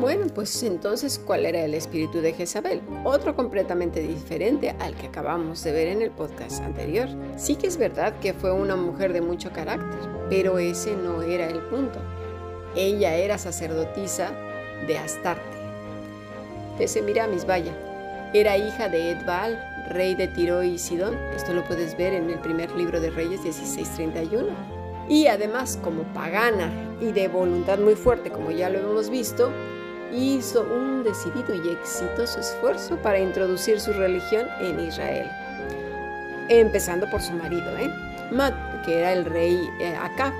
Bueno, pues entonces, ¿cuál era el espíritu de Jezabel? Otro completamente diferente al que acabamos de ver en el podcast anterior. Sí que es verdad que fue una mujer de mucho carácter, pero ese no era el punto. Ella era sacerdotisa de Astarte. Pese mira mis vaya. Era hija de Edbal, rey de Tiro y Sidón. Esto lo puedes ver en el primer libro de Reyes 1631. Y además, como pagana y de voluntad muy fuerte, como ya lo hemos visto, hizo un decidido y exitoso esfuerzo para introducir su religión en Israel. Empezando por su marido, ¿eh? Mat, que era el rey eh, Acab.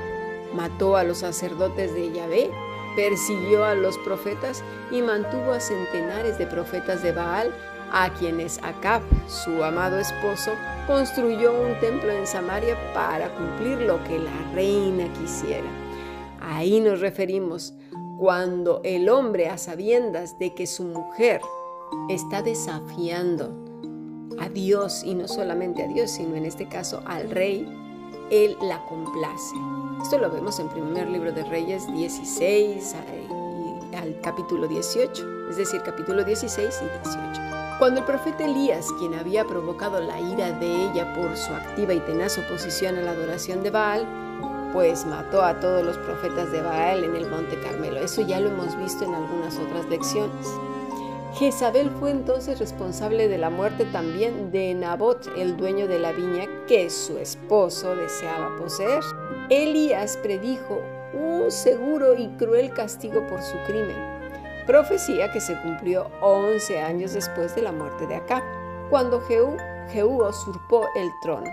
Mató a los sacerdotes de Yahvé, persiguió a los profetas y mantuvo a centenares de profetas de Baal, a quienes Acab, su amado esposo, construyó un templo en Samaria para cumplir lo que la reina quisiera. Ahí nos referimos cuando el hombre a sabiendas de que su mujer está desafiando a Dios y no solamente a Dios, sino en este caso al rey, él la complace. Esto lo vemos en primer libro de Reyes 16 y al capítulo 18, es decir, capítulo 16 y 18. Cuando el profeta Elías, quien había provocado la ira de ella por su activa y tenaz oposición a la adoración de Baal, pues mató a todos los profetas de Baal en el monte Carmelo. Eso ya lo hemos visto en algunas otras lecciones. Jezabel fue entonces responsable de la muerte también de Nabot, el dueño de la viña que su esposo deseaba poseer. Elías predijo un seguro y cruel castigo por su crimen, profecía que se cumplió 11 años después de la muerte de Acab, cuando Jehú, usurpó el trono.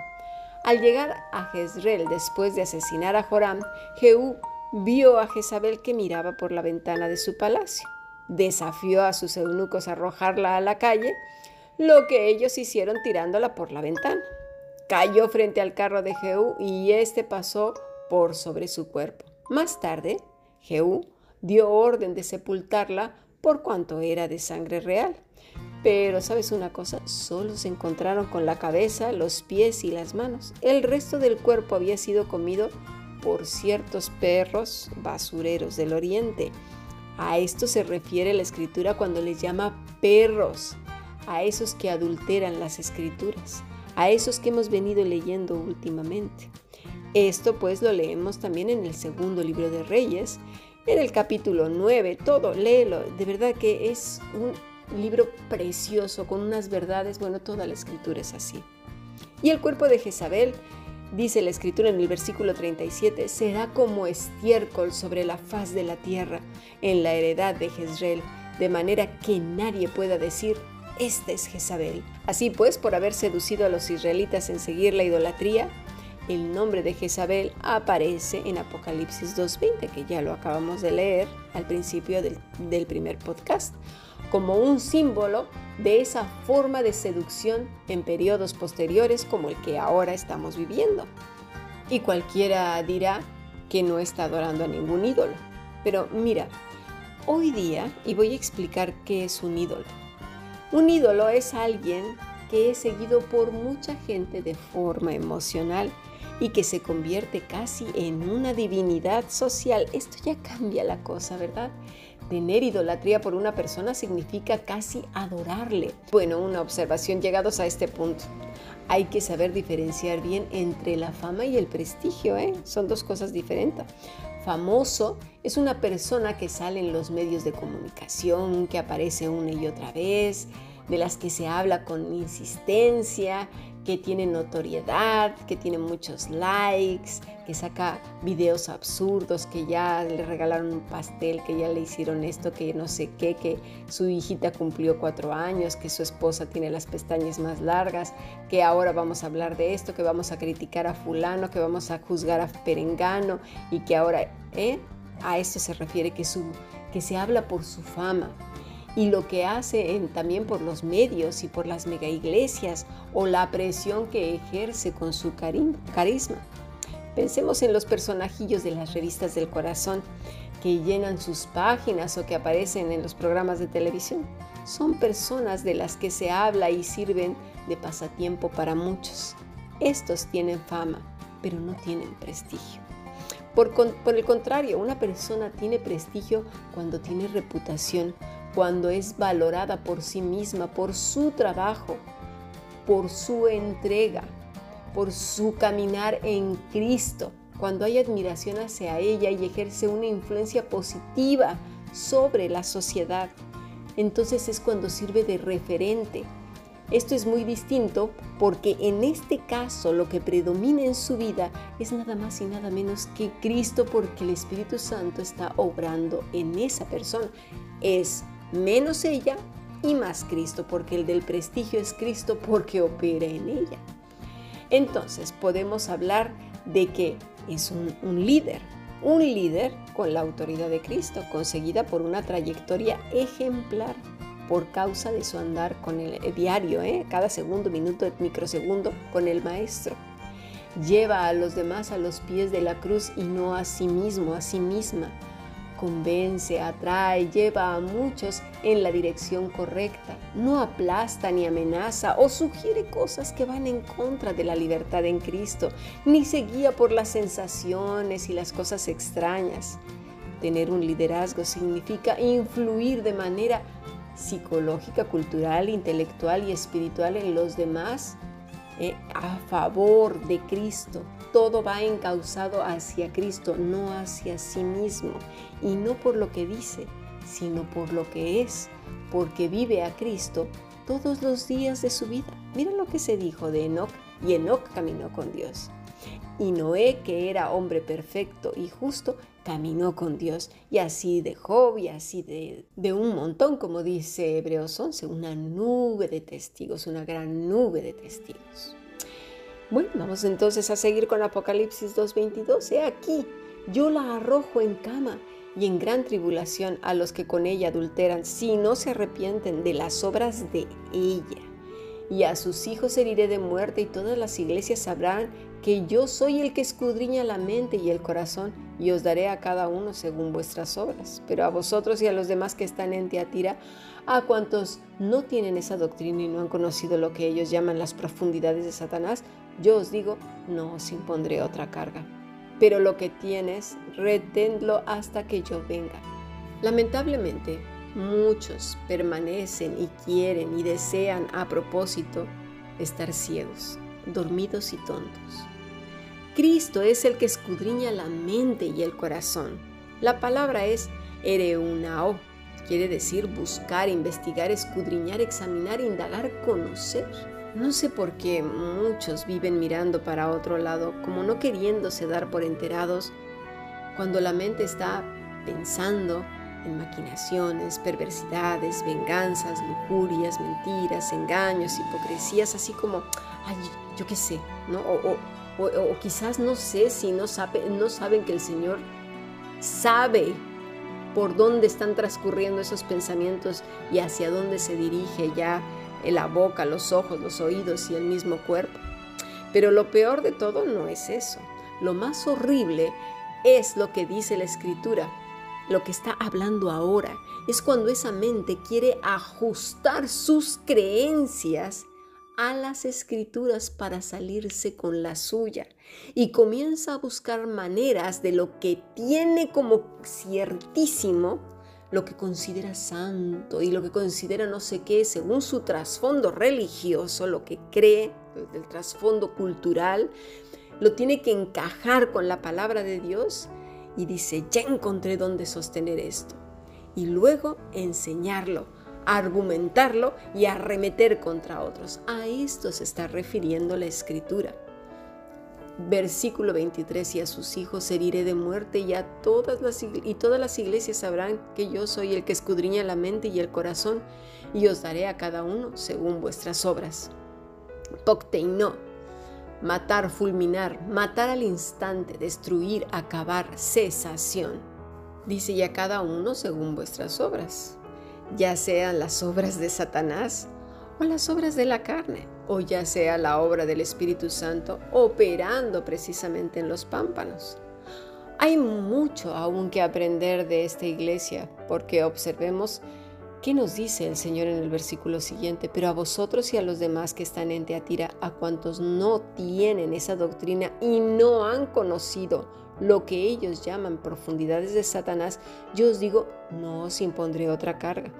Al llegar a Jezreel después de asesinar a Joram, Jehú vio a Jezabel que miraba por la ventana de su palacio. Desafió a sus eunucos a arrojarla a la calle, lo que ellos hicieron tirándola por la ventana. Cayó frente al carro de Jehú y éste pasó por sobre su cuerpo. Más tarde, Jehú dio orden de sepultarla por cuanto era de sangre real. Pero, ¿sabes una cosa? Solo se encontraron con la cabeza, los pies y las manos. El resto del cuerpo había sido comido por ciertos perros basureros del oriente. A esto se refiere la escritura cuando les llama perros, a esos que adulteran las escrituras, a esos que hemos venido leyendo últimamente. Esto pues lo leemos también en el segundo libro de Reyes, en el capítulo 9, todo, léelo, de verdad que es un libro precioso con unas verdades, bueno, toda la escritura es así. Y el cuerpo de Jezabel, dice la escritura en el versículo 37, será como estiércol sobre la faz de la tierra en la heredad de Jezreel, de manera que nadie pueda decir, esta es Jezabel. Así pues, por haber seducido a los israelitas en seguir la idolatría, el nombre de Jezabel aparece en Apocalipsis 2.20, que ya lo acabamos de leer al principio del, primer podcast como un símbolo de esa forma de seducción en periodos posteriores como el que ahora estamos viviendo. Y cualquiera dirá que no está adorando a ningún ídolo. Pero mira, hoy día, y voy a explicar qué es un ídolo. Un ídolo es alguien que es seguido por mucha gente de forma emocional y que se convierte casi en una divinidad social. Esto ya cambia la cosa, ¿verdad? Tener idolatría por una persona significa casi adorarle. Bueno, una observación llegados a este punto. Hay que saber diferenciar bien entre la fama y el prestigio, ¿eh? Son dos cosas diferentes. Famoso es una persona que sale en los medios de comunicación, que aparece una y otra vez, de las que se habla con insistencia, que tiene notoriedad, que tiene muchos likes, que saca videos absurdos, que ya le regalaron un pastel, que ya le hicieron esto, que no sé qué, que su hijita cumplió cuatro años, que su esposa tiene las pestañas más largas, que ahora vamos a hablar de esto, que vamos a criticar a fulano, que vamos a juzgar a perengano y que ahora, ¿eh? A esto se refiere que, su, que se habla por su fama, y lo que hace también por los medios y por las mega iglesias o la presión que ejerce con su carisma. Pensemos en los personajillos de las revistas del corazón que llenan sus páginas o que aparecen en los programas de televisión. Son personas de las que se habla y sirven de pasatiempo para muchos. Estos tienen fama, pero no tienen prestigio. Por el contrario, una persona tiene prestigio cuando tiene reputación, cuando es valorada por sí misma, por su trabajo, por su entrega, por su caminar en Cristo, cuando hay admiración hacia ella y ejerce una influencia positiva sobre la sociedad. Entonces es cuando sirve de referente. Esto es muy distinto porque en este caso lo que predomina en su vida es nada más y nada menos que Cristo porque el Espíritu Santo está obrando en esa persona. Es menos ella y más Cristo porque el del prestigio es Cristo porque opera en ella. Entonces podemos hablar de que es un, líder, un líder con la autoridad de Cristo, conseguida por una trayectoria ejemplar por causa de su andar con el diario, ¿eh? cada segundo, minuto, microsegundo con el Maestro. Lleva a los demás a los pies de la cruz y no a sí mismo, a sí misma convence, atrae, lleva a muchos en la dirección correcta, no aplasta ni amenaza o sugiere cosas que van en contra de la libertad en Cristo, ni se guía por las sensaciones y las cosas extrañas. Tener un liderazgo significa influir de manera psicológica, cultural, intelectual y espiritual en los demás eh, a favor de Cristo. Todo va encauzado hacia Cristo, no hacia sí mismo. Y no por lo que dice, sino por lo que es, porque vive a Cristo todos los días de su vida. Mira lo que se dijo de Enoch, y Enoch caminó con Dios. Y Noé, que era hombre perfecto y justo, caminó con Dios. Y así de Job y así de, de, un montón, como dice Hebreos 11, una nube de testigos, una gran nube de testigos. Bueno, vamos entonces a seguir con Apocalipsis 2.22. He aquí, yo la arrojo en cama y en gran tribulación a los que con ella adulteran, si no se arrepienten de las obras de ella y a sus hijos heriré de muerte y todas las iglesias sabrán que yo soy el que escudriña la mente y el corazón y os daré a cada uno según vuestras obras. Pero a vosotros y a los demás que están en Teatira, a cuantos no tienen esa doctrina y no han conocido lo que ellos llaman las profundidades de Satanás, yo os digo, no os impondré otra carga. Pero lo que tienes, reténlo hasta que yo venga. Lamentablemente, Muchos permanecen y quieren y desean a propósito estar ciegos, dormidos y tontos. Cristo es el que escudriña la mente y el corazón. La palabra es ereunao, quiere decir buscar, investigar, escudriñar, examinar, indagar, conocer. No sé por qué muchos viven mirando para otro lado, como no queriéndose dar por enterados, cuando la mente está pensando, en maquinaciones, perversidades, venganzas, lujurias, mentiras, engaños, hipocresías, así como, ay, yo qué sé, ¿no? O, quizás no sé si no, sabe, no saben que el Señor sabe por dónde están transcurriendo esos pensamientos y hacia dónde se dirige ya la boca, los ojos, los oídos y el mismo cuerpo. Pero lo peor de todo no es eso. Lo más horrible es lo que dice la Escritura, lo que está hablando ahora es cuando esa mente quiere ajustar sus creencias a las escrituras para salirse con la suya y comienza a buscar maneras de lo que tiene como ciertísimo, lo que considera santo y lo que considera no sé qué según su trasfondo religioso, lo que cree, el trasfondo cultural, lo tiene que encajar con la palabra de Dios y dice, ya encontré dónde sostener esto. Y luego enseñarlo, argumentarlo y arremeter contra otros. A esto se está refiriendo la escritura. Versículo 23, y a sus hijos heriré de muerte y, a todas las, y todas las iglesias sabrán que yo soy el que escudriña la mente y el corazón y os daré a cada uno según vuestras obras. Pocteino, matar, fulminar, matar al instante, destruir, acabar, cesación. Dice ya cada uno según vuestras obras, ya sean las obras de Satanás o las obras de la carne, o ya sea la obra del Espíritu Santo operando precisamente en los pámpanos. Hay mucho aún que aprender de esta iglesia, porque observemos ¿Qué nos dice el Señor en el versículo siguiente? Pero a vosotros y a los demás que están en Teatira, a cuantos no tienen esa doctrina y no han conocido lo que ellos llaman profundidades de Satanás, yo os digo, no os impondré otra carga.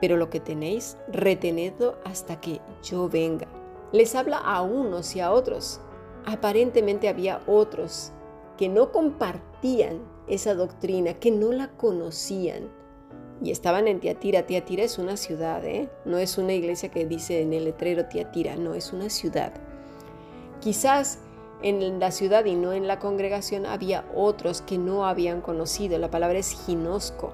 Pero lo que tenéis, retenedlo hasta que yo venga. Les habla a unos y a otros. Aparentemente había otros que no compartían esa doctrina, que no la conocían. Y estaban en Tiatira. Tiatira es una ciudad, ¿eh? no es una iglesia que dice en el letrero Tiatira, no, es una ciudad. Quizás en la ciudad y no en la congregación había otros que no habían conocido. La palabra es ginosco,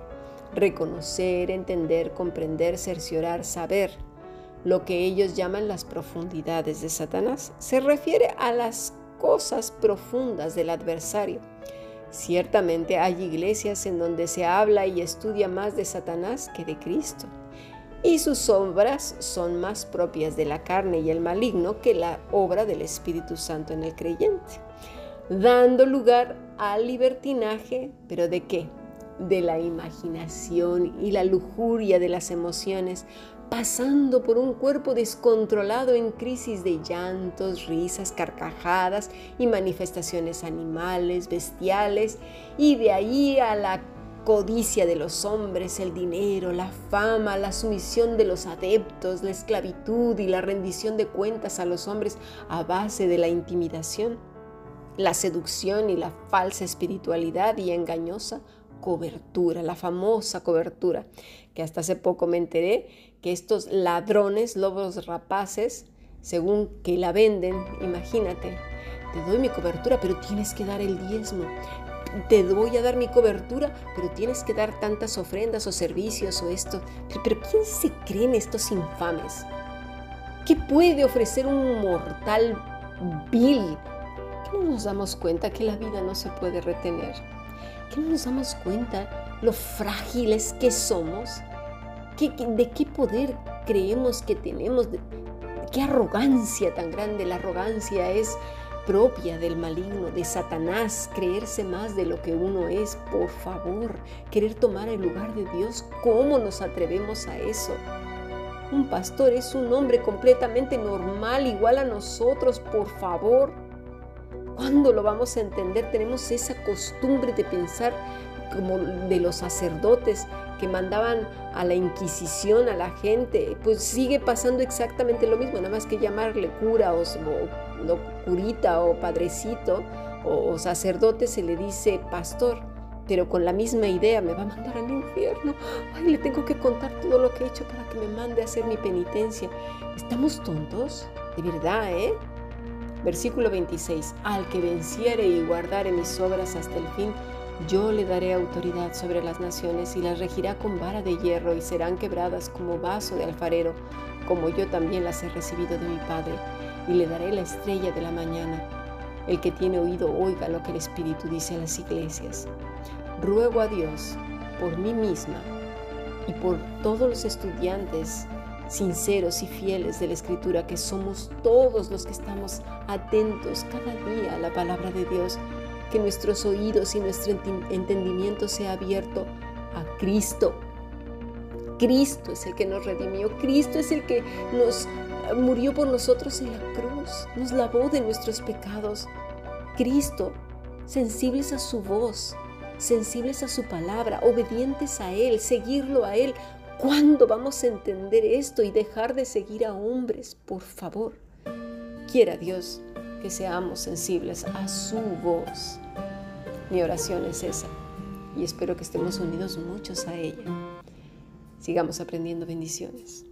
reconocer, entender, comprender, cerciorar, saber. Lo que ellos llaman las profundidades de Satanás se refiere a las cosas profundas del adversario. Ciertamente hay iglesias en donde se habla y estudia más de Satanás que de Cristo, y sus obras son más propias de la carne y el maligno que la obra del Espíritu Santo en el creyente, dando lugar al libertinaje, pero ¿de qué? De la imaginación y la lujuria de las emociones, pasando por un cuerpo descontrolado en crisis de llantos, risas, carcajadas y manifestaciones animales, bestiales, y de ahí a la codicia de los hombres, el dinero, la fama, la sumisión de los adeptos, la esclavitud y la rendición de cuentas a los hombres a base de la intimidación, la seducción y la falsa espiritualidad y engañosa cobertura, la famosa cobertura, que hasta hace poco me enteré que estos ladrones, lobos rapaces, según que la venden, imagínate, te doy mi cobertura, pero tienes que dar el diezmo. Te voy a dar mi cobertura, pero tienes que dar tantas ofrendas o servicios o esto. Pero, ¿quién se creen estos infames? ¿Qué puede ofrecer un mortal vil? ¿Que no nos damos cuenta que la vida no se puede retener? ¿Que no nos damos cuenta lo frágiles que somos? de qué poder creemos que tenemos? ¿Qué arrogancia tan grande? La arrogancia es propia del maligno, de Satanás, creerse más de lo que uno es, por favor, querer tomar el lugar de Dios, ¿cómo nos atrevemos a eso? Un pastor es un hombre completamente normal, igual a nosotros, por favor. ¿Cuándo lo vamos a entender? Tenemos esa costumbre de pensar como de los sacerdotes que mandaban a la Inquisición a la gente, pues sigue pasando exactamente lo mismo, nada más que llamarle cura o, curita o padrecito o, sacerdote se le dice pastor, pero con la misma idea me va a mandar al infierno. Ay, le tengo que contar todo lo que he hecho para que me mande a hacer mi penitencia. ¿Estamos tontos? De verdad, ¿eh? Versículo 26. Al que venciere y guardare mis obras hasta el fin, yo le daré autoridad sobre las naciones y las regirá con vara de hierro y serán quebradas como vaso de alfarero, como yo también las he recibido de mi Padre, y le daré la estrella de la mañana. El que tiene oído oiga lo que el Espíritu dice a las iglesias. Ruego a Dios por mí misma y por todos los estudiantes sinceros y fieles de la Escritura, que somos todos los que estamos atentos cada día a la palabra de Dios que nuestros oídos y nuestro entendimiento sea abierto a Cristo. Cristo es el que nos redimió, Cristo es el que nos murió por nosotros en la cruz, nos lavó de nuestros pecados. Cristo, sensibles a su voz, sensibles a su palabra, obedientes a Él, seguirlo a Él. ¿Cuándo vamos a entender esto y dejar de seguir a hombres? Por favor, quiera Dios que seamos sensibles a su voz. Mi oración es esa y espero que estemos unidos muchos a ella. Sigamos aprendiendo bendiciones.